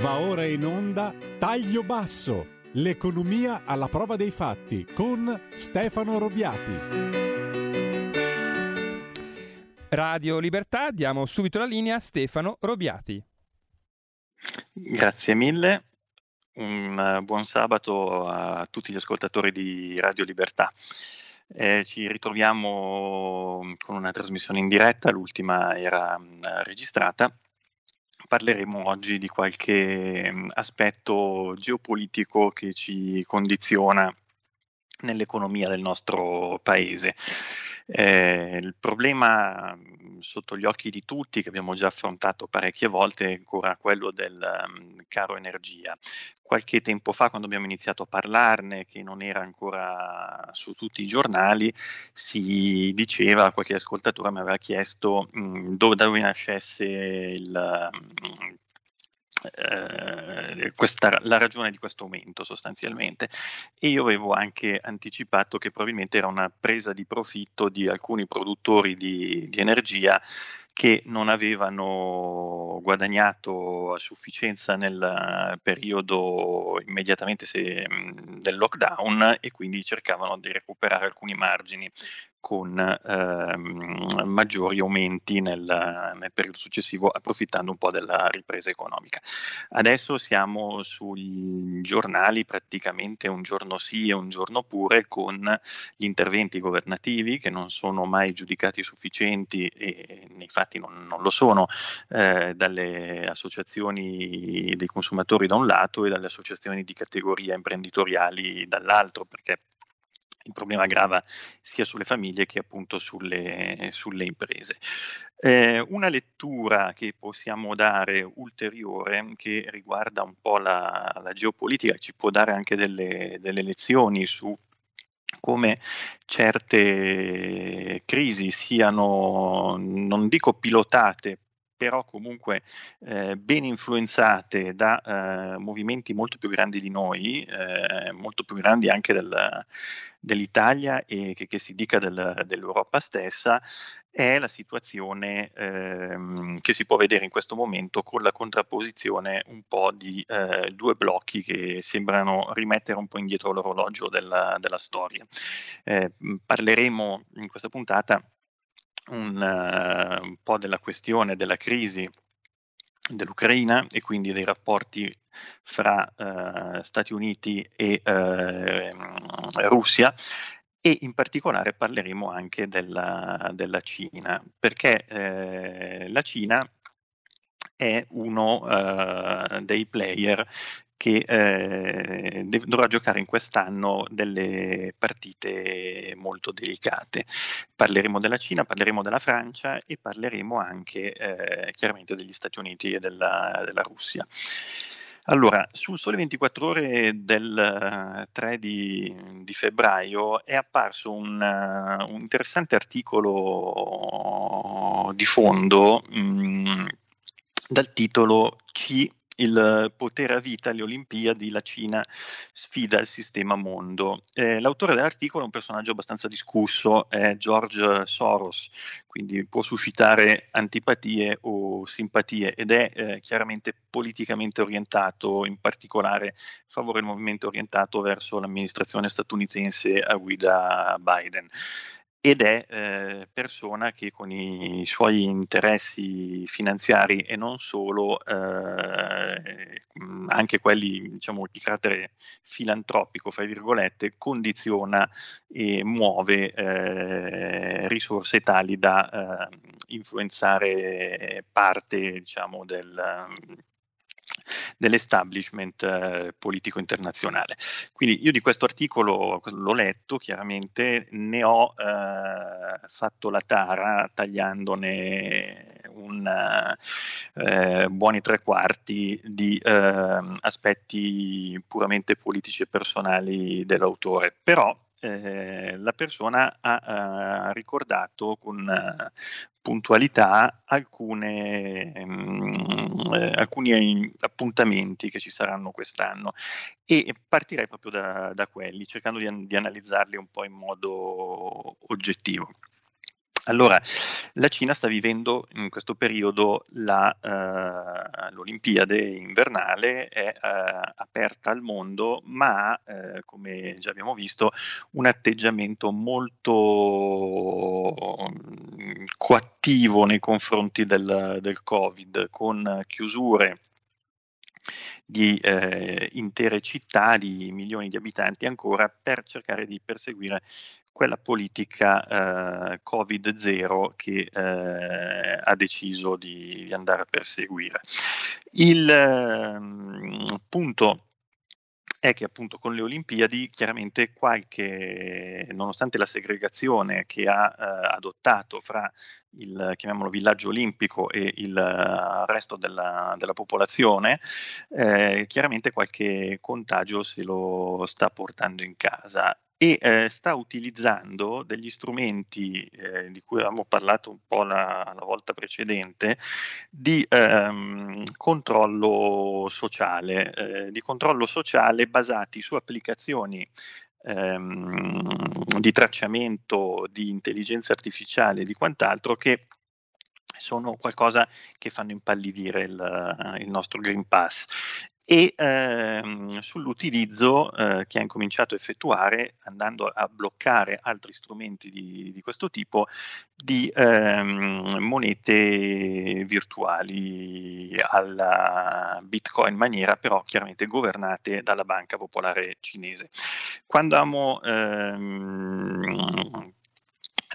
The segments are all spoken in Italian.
Va ora in onda Taglio Basso, l'economia alla prova dei fatti con Stefano Robiati. Radio Libertà, diamo subito la linea a Stefano Robiati. Grazie mille, un buon sabato a tutti gli ascoltatori di Radio Libertà. Eh, ci ritroviamo con una trasmissione in diretta, l'ultima era mh, registrata parleremo oggi di qualche mm, aspetto geopolitico che ci condiziona nell'economia del nostro paese. Eh, il problema mm, sotto gli occhi di tutti, che abbiamo già affrontato parecchie volte, è ancora quello del um, caro energia. Qualche tempo fa, quando abbiamo iniziato a parlarne, che non era ancora su tutti i giornali, si diceva, qualche ascoltatore mi aveva chiesto mh, mm, dove, da dove nascesse il, eh, questa, la ragione di questo aumento sostanzialmente. E io avevo anche anticipato che probabilmente era una presa di profitto di alcuni produttori di, di energia che non avevano guadagnato a sufficienza nel periodo immediatamente se, del lockdown e quindi cercavano di recuperare alcuni margini con ehm, maggiori aumenti nel, nel, periodo successivo, approfittando un po' della ripresa economica. Adesso siamo sui giornali praticamente un giorno sì e un giorno pure con gli interventi governativi che non sono mai giudicati sufficienti e nei fatti non, non lo sono eh, dalle associazioni dei consumatori da un lato e dalle associazioni di categoria imprenditoriali dall'altro, perché il problema grava sia sulle famiglie che appunto sulle, sulle imprese. Eh, una lettura che possiamo dare ulteriore che riguarda un po' la, la geopolitica, ci può dare anche delle, delle lezioni su come certe crisi siano, non dico pilotate, però comunque eh, ben influenzate da eh, movimenti molto più grandi di noi, eh, molto più grandi anche del, dell'Italia e che, che si dica del, dell'Europa stessa, è la situazione ehm, che si può vedere in questo momento con la contrapposizione un po' di eh, due blocchi che sembrano rimettere un po' indietro l'orologio della, della storia. Eh, parleremo in questa puntata un, uh, un po' della questione della crisi dell'Ucraina e quindi dei rapporti fra uh, Stati Uniti e uh, Russia e in particolare parleremo anche della, della Cina, perché eh, la Cina è uno uh, dei player che eh, dovrà giocare in quest'anno delle partite molto delicate. Parleremo della Cina, parleremo della Francia e parleremo anche eh, chiaramente degli Stati Uniti e della, della Russia. Allora, sul Sole 24 Ore del 3 di, di febbraio è apparso un, uh, un, interessante articolo di fondo mh, mm, dal titolo C il potere a vita alle Olimpiadi, la Cina sfida il sistema mondo. Eh, l'autore dell'articolo è un personaggio abbastanza discusso, è George Soros, quindi può suscitare antipatie o simpatie ed è eh, chiaramente politicamente orientato, in particolare favore del movimento orientato verso l'amministrazione statunitense a guida Biden ed è eh, persona che con i suoi interessi finanziari e non solo, eh, anche quelli diciamo, di carattere filantropico, fra virgolette, condiziona e muove eh, risorse tali da eh, influenzare parte diciamo, del, dell'establishment eh, politico internazionale. Quindi io di questo articolo l'ho letto, chiaramente ne ho eh, fatto la tara tagliandone un, eh, buoni tre quarti di eh, aspetti puramente politici e personali dell'autore. Però eh, la persona ha uh, ricordato con puntualità alcune, um, alcuni appuntamenti che ci saranno quest'anno e partirei proprio da, da quelli, cercando di, di analizzarli un po' in modo oggettivo. Allora, la Cina sta vivendo in questo periodo la, uh, l'Olimpiade invernale, è uh, aperta al mondo, ma uh, come già abbiamo visto, un atteggiamento molto coattivo nei confronti del, del Covid, con chiusure di eh, intere città, di milioni di abitanti ancora, per cercare di perseguire quella politica eh, Covid-0 che eh, ha deciso di, andare a perseguire. Il ehm, punto è che appunto con le Olimpiadi chiaramente qualche, nonostante la segregazione che ha eh, adottato fra il chiamiamolo villaggio olimpico e il resto della, della popolazione, eh, chiaramente qualche contagio se lo sta portando in casa e eh, sta utilizzando degli strumenti eh, di cui avevamo parlato un po' la, la volta precedente di ehm, controllo sociale, eh, di controllo sociale basati su applicazioni ehm, di tracciamento di intelligenza artificiale e di quant'altro che sono qualcosa che fanno impallidire il, il nostro Green Pass e ehm, sull'utilizzo eh, che ha incominciato a effettuare andando a bloccare altri strumenti di, di questo tipo di ehm, monete virtuali alla Bitcoin maniera però chiaramente governate dalla Banca Popolare Cinese. Quando abbiamo ehm,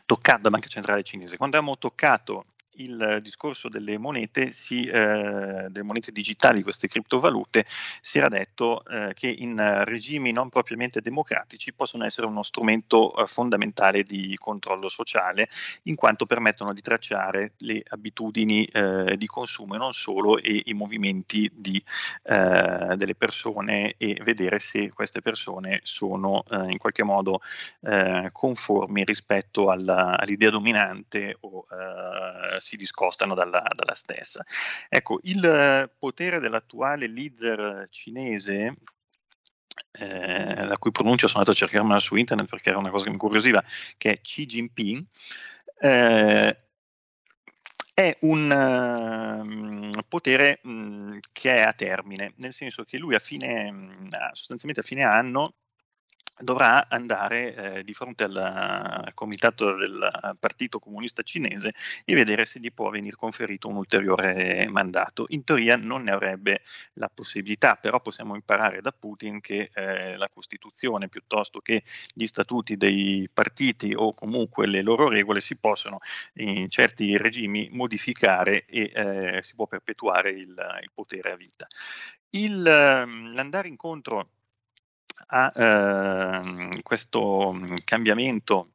toccato la Banca Centrale Cinese, quando abbiamo toccato il discorso delle monete, si, eh, delle monete digitali, queste criptovalute, si era detto eh, che in regimi non propriamente democratici possono essere uno strumento eh, fondamentale di controllo sociale, in quanto permettono di tracciare le abitudini eh, di consumo e non solo e i movimenti di, eh, delle persone e vedere se queste persone sono eh, in qualche modo conformi rispetto alla, all'idea dominante o si discostano dalla, dalla stessa. Ecco, il potere dell'attuale leader cinese eh, la cui pronuncia sono andato a cercarmela su internet perché era una cosa che mi incuriosiva, che è Xi Jinping, eh, è un uh, potere mh, che è a termine, nel senso che lui a fine, mh, sostanzialmente a fine anno dovrà andare eh, di fronte al comitato del Partito Comunista Cinese e vedere se gli può venire conferito un ulteriore mandato. In teoria non ne avrebbe la possibilità, però possiamo imparare da Putin che eh, la Costituzione piuttosto che gli statuti dei partiti o comunque le loro regole si possono in certi regimi modificare e eh, si può perpetuare il, il potere a vita. Il, ehm, l'andare incontro a ehm, questo mm, cambiamento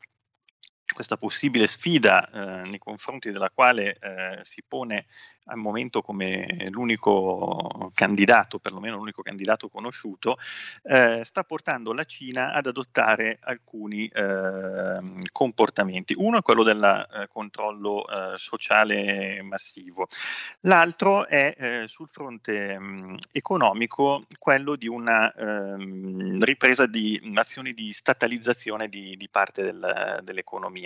questa possibile sfida eh, nei confronti della quale eh, si pone al momento come l'unico candidato, perlomeno l'unico candidato conosciuto, eh, sta portando la Cina ad adottare alcuni eh, comportamenti. Uno è quello del eh, controllo eh, sociale massivo, l'altro è eh, sul fronte mh, economico quello di una ehm, ripresa di azioni di statalizzazione di, di parte del, dell'economia.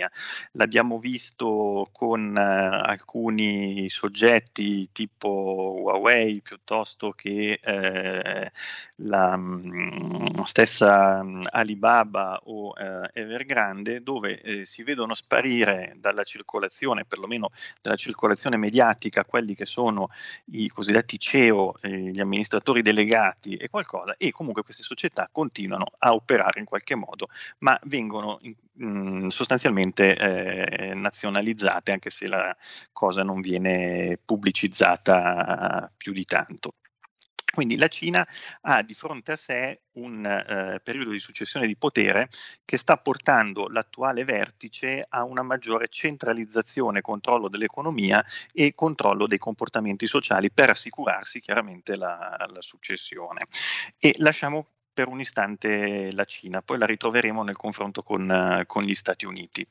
L'abbiamo visto con eh, alcuni soggetti tipo Huawei piuttosto che eh, la mh, mm, stessa mm, Alibaba o eh, Evergrande dove eh, si vedono sparire dalla circolazione, perlomeno dalla circolazione mediatica, quelli che sono i cosiddetti CEO, eh, gli amministratori delegati e qualcosa e comunque queste società continuano a operare in qualche modo ma vengono mh, mm, sostanzialmente eh, nazionalizzate anche se la cosa non viene pubblicizzata più di tanto. Quindi la Cina ha di fronte a sé un eh, periodo di successione di potere che sta portando l'attuale vertice a una maggiore centralizzazione controllo dell'economia e controllo dei comportamenti sociali per assicurarsi chiaramente la, la successione. E lasciamo per un istante la Cina, poi la ritroveremo nel confronto con, con gli Stati Uniti.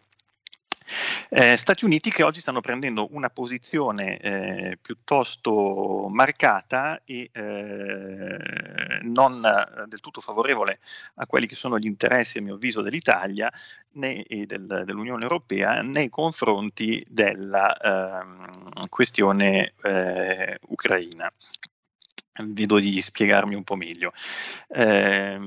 Eh, Stati Uniti che oggi stanno prendendo una posizione eh, piuttosto marcata e eh, non eh, del tutto favorevole a quelli che sono gli interessi, a mio avviso, dell'Italia né, e del, dell'Unione Europea nei confronti della ehm, questione eh, ucraina vedo di spiegarmi un po' meglio. Eh,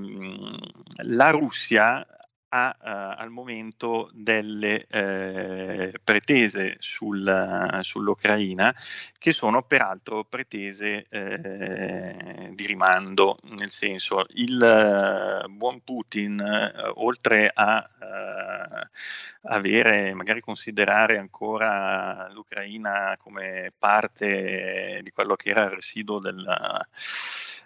la Russia ha uh, al momento delle eh, pretese sul, sull'Ucraina che sono peraltro pretese eh, di rimando, nel senso il uh, buon Putin uh, oltre a avere, magari considerare ancora l'Ucraina come parte di quello che era il residuo della,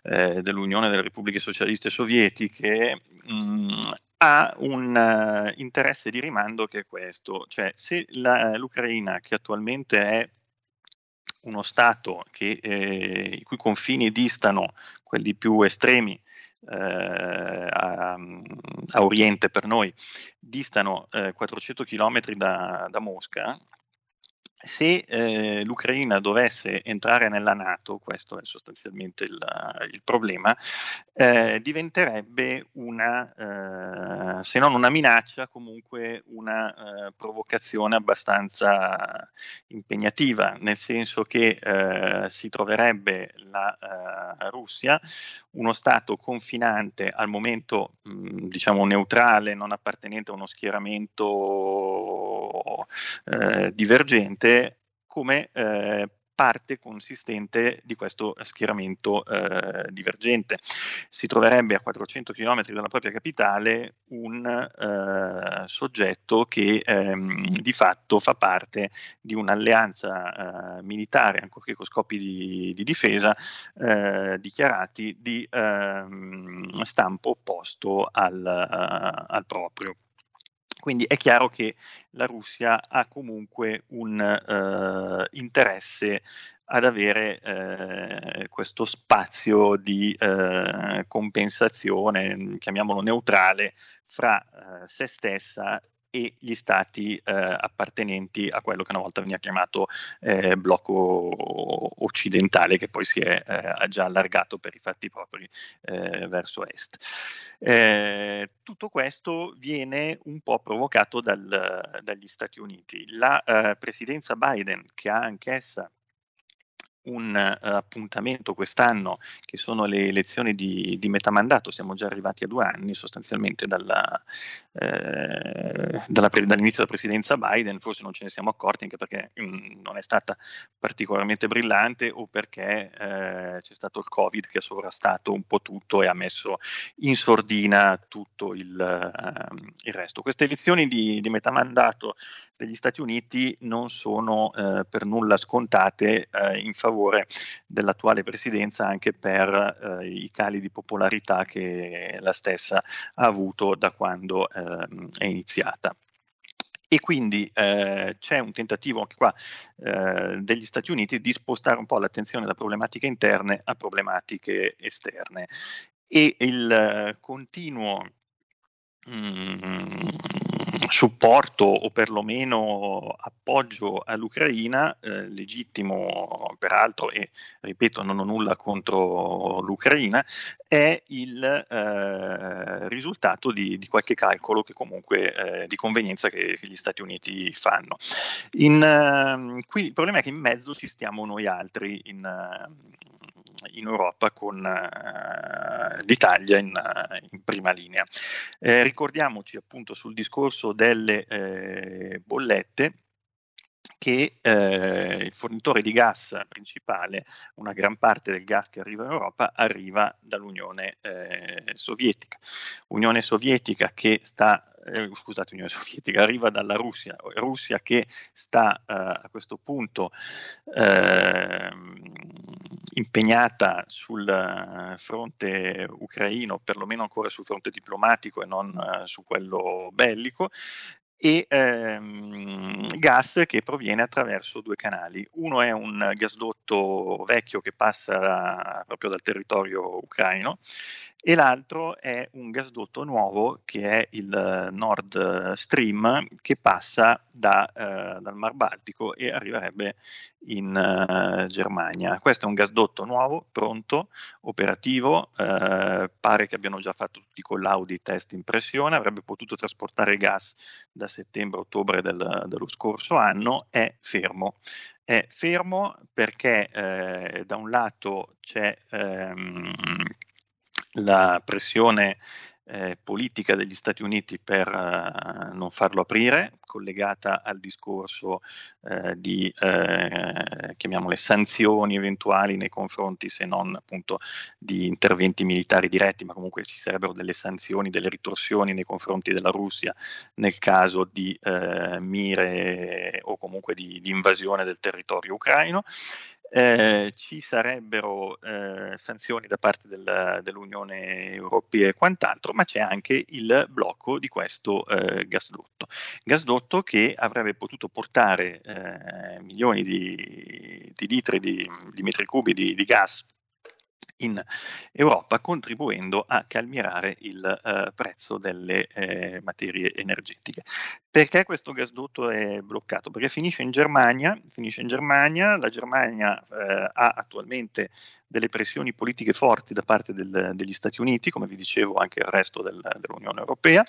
eh, dell'Unione delle Repubbliche Socialiste Sovietiche, mh, ha un uh, interesse di rimando che è questo, cioè se la, l'Ucraina che attualmente è uno Stato che, eh, i cui confini distano, quelli più estremi, eh, a, a, Oriente per noi, distano eh, 400 km da, da Mosca, se eh, l'Ucraina dovesse entrare nella Nato, questo è sostanzialmente il, il problema, eh, diventerebbe una, eh, se non una minaccia, comunque una eh, provocazione abbastanza impegnativa, nel senso che eh, si troverebbe la eh, Russia, uno Stato confinante al momento mh, diciamo neutrale, non appartenente a uno schieramento divergente, come eh, parte consistente di questo schieramento eh, divergente. Si troverebbe a 400 km dalla propria capitale un eh, soggetto che ehm, di fatto fa parte di un'alleanza eh, militare, ancorché con scopi di, di difesa, eh, dichiarati di ehm, stampo opposto al, eh, al proprio. Quindi è chiaro che la Russia ha comunque un eh, interesse ad avere eh, questo spazio di eh, compensazione, chiamiamolo neutrale, fra eh, se stessa e gli stati eh, appartenenti a quello che una volta veniva chiamato eh, blocco occidentale, che poi si è eh, già allargato per i fatti propri eh, verso est. Eh, tutto questo viene un po' provocato dal, dagli Stati Uniti. La eh, presidenza Biden, che ha anch'essa un uh, appuntamento quest'anno che sono le elezioni di, di, metà mandato, siamo già arrivati a due anni sostanzialmente dalla, eh, dalla, dall'inizio della presidenza Biden, forse non ce ne siamo accorti anche perché mh, mm, non è stata particolarmente brillante o perché eh, c'è stato il Covid che ha sovrastato un po' tutto e ha messo in sordina tutto il, uh, il resto. Queste elezioni di, di, metà mandato degli Stati Uniti non sono uh, per nulla scontate in favore favore dell'attuale presidenza anche per eh, i cali di popolarità che la stessa ha avuto da quando eh, è iniziata. E quindi eh, c'è un tentativo anche qua eh, degli Stati Uniti di spostare un po' l'attenzione da problematiche interne a problematiche esterne. E il eh, continuo mm, supporto o perlomeno appoggio all'Ucraina, eh, legittimo peraltro e ripeto non ho nulla contro l'Ucraina, è il eh, risultato di, di, qualche calcolo che comunque eh, di convenienza che, che, gli Stati Uniti fanno. In, ehm, qui il problema è che in mezzo ci stiamo noi altri in, in Europa con l'Italia in, uh, in, prima linea. Eh, ricordiamoci appunto sul discorso delle eh, bollette che eh, il fornitore di gas principale, una gran parte del gas che arriva in Europa, arriva dall'Unione eh, Sovietica. Unione Sovietica che sta, eh, scusate, Unione Sovietica, arriva dalla Russia, Russia che sta eh, a questo punto ehm, impegnata sul fronte ucraino, perlomeno ancora sul fronte diplomatico e non eh, su quello bellico, e ehm, gas che proviene attraverso due canali. Uno è un gasdotto vecchio che passa proprio dal territorio ucraino e l'altro è un gasdotto nuovo che è il Nord Stream che passa da, eh, dal Mar Baltico e arriverebbe in uh, Germania. Questo è un gasdotto nuovo, pronto, operativo, eh, pare che abbiano già fatto tutti i collaudi test in pressione, avrebbe potuto trasportare gas da settembre-ottobre del, dello scorso anno, è fermo. È fermo perché eh, da un lato c'è ehm, la pressione eh, politica degli Stati Uniti per eh, non farlo aprire, collegata al discorso eh, di, eh, chiamiamole, sanzioni eventuali nei confronti, se non appunto di interventi militari diretti, ma comunque ci sarebbero delle sanzioni, delle ritorsioni nei confronti della Russia nel caso di eh, mire o comunque di, di invasione del territorio ucraino eh, ci sarebbero eh, sanzioni da parte del, dell'Unione Europea e quant'altro, ma c'è anche il blocco di questo eh, gasdotto. Gasdotto che avrebbe potuto portare eh, milioni di, di litri di, di, metri cubi di, di gas in Europa, contribuendo a calmierare il eh, prezzo delle eh, materie energetiche. Perché questo gasdotto è bloccato? Perché finisce in Germania, finisce in Germania la Germania eh, ha attualmente delle pressioni politiche forti da parte del, degli Stati Uniti, come vi dicevo anche il resto del, dell'Unione Europea,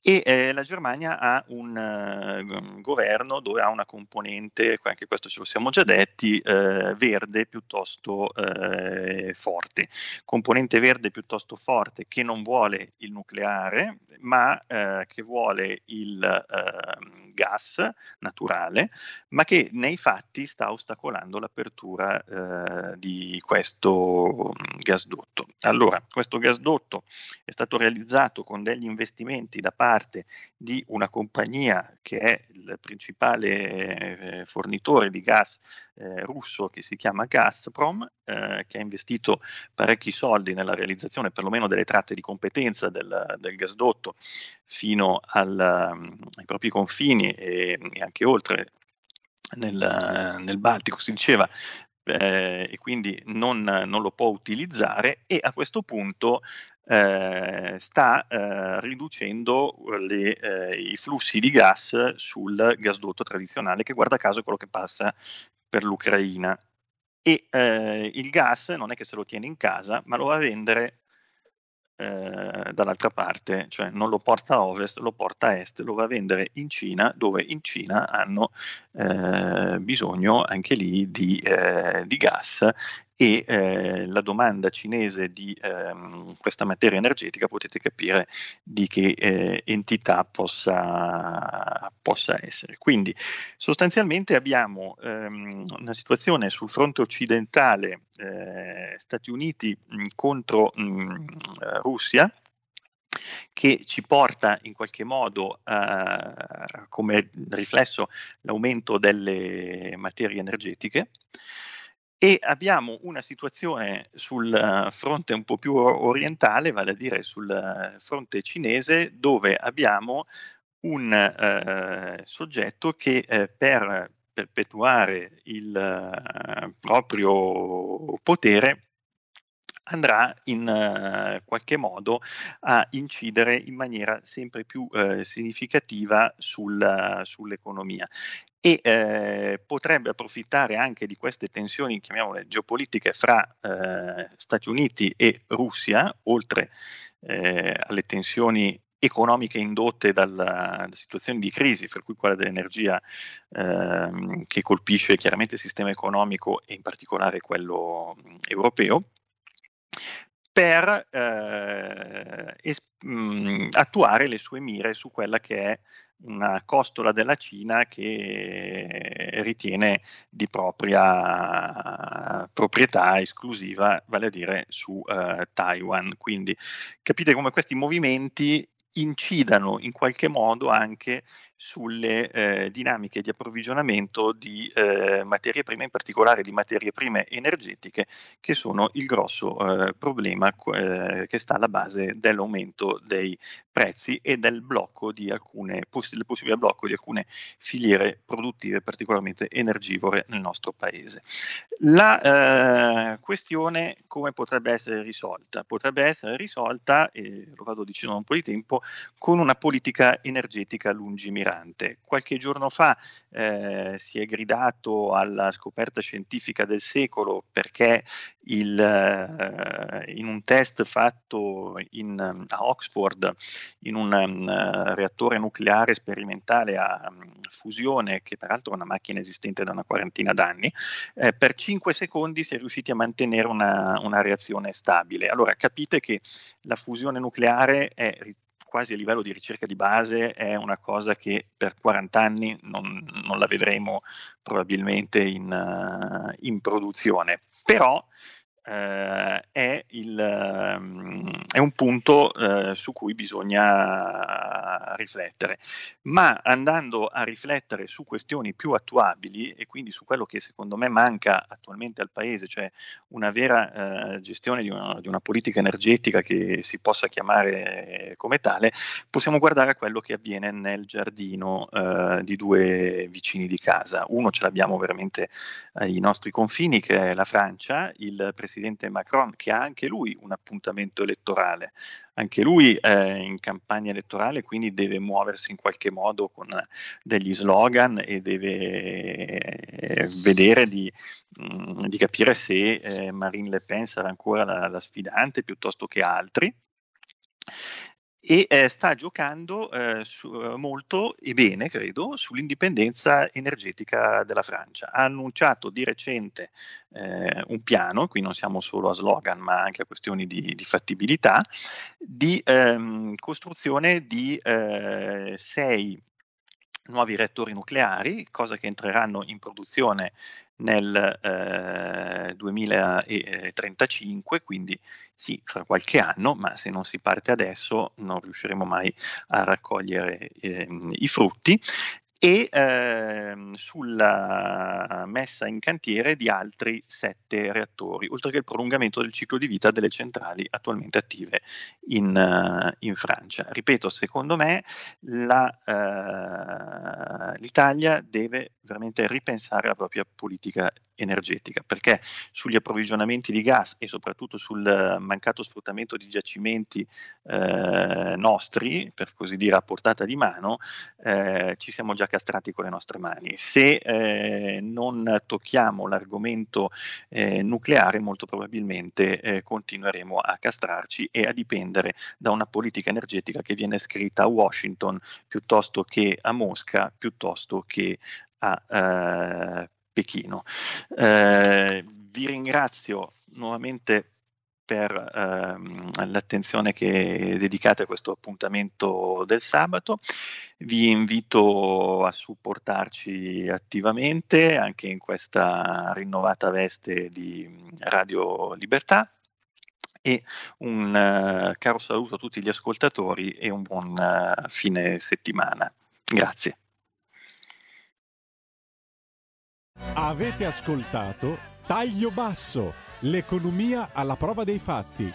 e eh, la Germania ha un, uh, governo dove ha una componente, anche questo ce lo siamo già detti, uh, verde piuttosto uh, forte. Componente verde piuttosto forte che non vuole il nucleare, ma che vuole il ehm, gas naturale, ma che nei fatti sta ostacolando l'apertura di questo mm, gasdotto. Allora, questo gasdotto è stato realizzato con degli investimenti da parte parte di una compagnia che è il principale eh, fornitore di gas eh, russo che si chiama Gazprom, eh, che ha investito parecchi soldi nella realizzazione perlomeno delle tratte di competenza del, del gasdotto fino al, um, ai propri confini e, e anche oltre nel, nel, Baltico, si diceva, eh, e quindi non, non, lo può utilizzare e a questo punto eh, sta eh, riducendo le, eh, i flussi di gas sul gasdotto tradizionale, che guarda caso è quello che passa per l'Ucraina. E eh, il gas non è che se lo tiene in casa, ma lo va a vendere eh, dall'altra parte, cioè non lo porta a ovest, lo porta a est, lo va a vendere in Cina, dove in Cina hanno eh, bisogno anche lì di, eh, di gas e eh, la domanda cinese di ehm, questa materia energetica potete capire di che eh, entità possa, possa, essere. Quindi sostanzialmente abbiamo ehm, una situazione sul fronte occidentale eh, Stati Uniti mh, contro mh, Russia che ci porta in qualche modo a, come riflesso l'aumento delle materie energetiche e abbiamo una situazione sul eh, fronte un po' più orientale, vale a dire sul eh, fronte cinese, dove abbiamo un eh, soggetto che eh, per perpetuare il eh, proprio potere andrà in uh, qualche modo a incidere in maniera sempre più significativa sul, sull'economia e eh, potrebbe approfittare anche di queste tensioni, chiamiamole geopolitiche, fra eh, Stati Uniti e Russia, oltre eh, alle tensioni economiche indotte dalla, da situazioni di crisi, per cui quella dell'energia ehm, che colpisce chiaramente il sistema economico e in particolare quello europeo, per eh, es- mh, mm, attuare le sue mire su quella che è una costola della Cina che ritiene di propria proprietà esclusiva, vale a dire su uh, Taiwan. Quindi capite come questi movimenti incidano in qualche modo anche sulle eh, dinamiche di approvvigionamento di eh, materie prime, in particolare di materie prime energetiche, che sono il grosso eh, problema eh, che sta alla base dell'aumento dei prezzi e del blocco di alcune, del possibile blocco di alcune filiere produttive particolarmente energivore nel nostro paese. La eh, questione come potrebbe essere risolta? Potrebbe essere risolta, e lo vado dicendo da un po' di tempo, con una politica energetica lungimirante. Qualche giorno fa eh, si è gridato alla scoperta scientifica del secolo perché il, eh, in un test fatto in, a Oxford in un um, reattore nucleare sperimentale a um, fusione, che peraltro è una macchina esistente da una quarantina d'anni, eh, per 5 secondi si è riusciti a mantenere una, una reazione stabile. Allora capite che la fusione nucleare è quasi a livello di ricerca di base è una cosa che per 40 anni non, non la vedremo probabilmente in, uh, in produzione. Però eh, è, il, è, un punto eh, su cui bisogna riflettere. Ma andando a riflettere su questioni più attuabili e quindi su quello che secondo me manca attualmente al Paese, cioè una vera eh, gestione di una, di una, politica energetica che si possa chiamare come tale, possiamo guardare a quello che avviene nel giardino eh, di due vicini di casa. Uno ce l'abbiamo veramente ai nostri confini, che è la Francia, il presidente presidente Macron, che ha anche lui un appuntamento elettorale, anche lui è in campagna elettorale, quindi deve muoversi in qualche modo con degli slogan e deve eh, vedere di, mm, di capire se eh, Marine Le Pen sarà ancora la, la sfidante piuttosto che altri e eh, sta giocando eh, su, eh, molto e bene, credo, sull'indipendenza energetica della Francia. Ha annunciato di recente eh, un piano, qui non siamo solo a slogan ma anche a questioni di, di fattibilità, di ehm, costruzione di eh, sei nuovi reattori nucleari, cosa che entreranno in produzione nel eh, 2035, quindi sì, fra qualche anno, ma se non si parte adesso non riusciremo mai a raccogliere eh, i frutti e ehm, sulla messa in cantiere di altri sette reattori, oltre che il prolungamento del ciclo di vita delle centrali attualmente attive in, uh, in Francia. Ripeto, secondo me la, uh, l'Italia deve veramente ripensare la propria politica energetica, perché sugli approvvigionamenti di gas e soprattutto sul mancato sfruttamento di giacimenti eh, nostri, per così dire a portata di mano, eh, ci siamo già castrati con le nostre mani. Se eh, non tocchiamo l'argomento eh, nucleare, molto probabilmente eh, continueremo a castrarci e a dipendere da una politica energetica che viene scritta a Washington piuttosto che a Mosca, piuttosto che a eh, Pechino. Eh, vi ringrazio nuovamente per ehm, l'attenzione che dedicate a questo appuntamento del sabato. Vi invito a supportarci attivamente anche in questa rinnovata veste di Radio Libertà e un uh, caro saluto a tutti gli ascoltatori e un buon uh, fine settimana. Grazie. Avete ascoltato Taglio Basso, l'economia alla prova dei fatti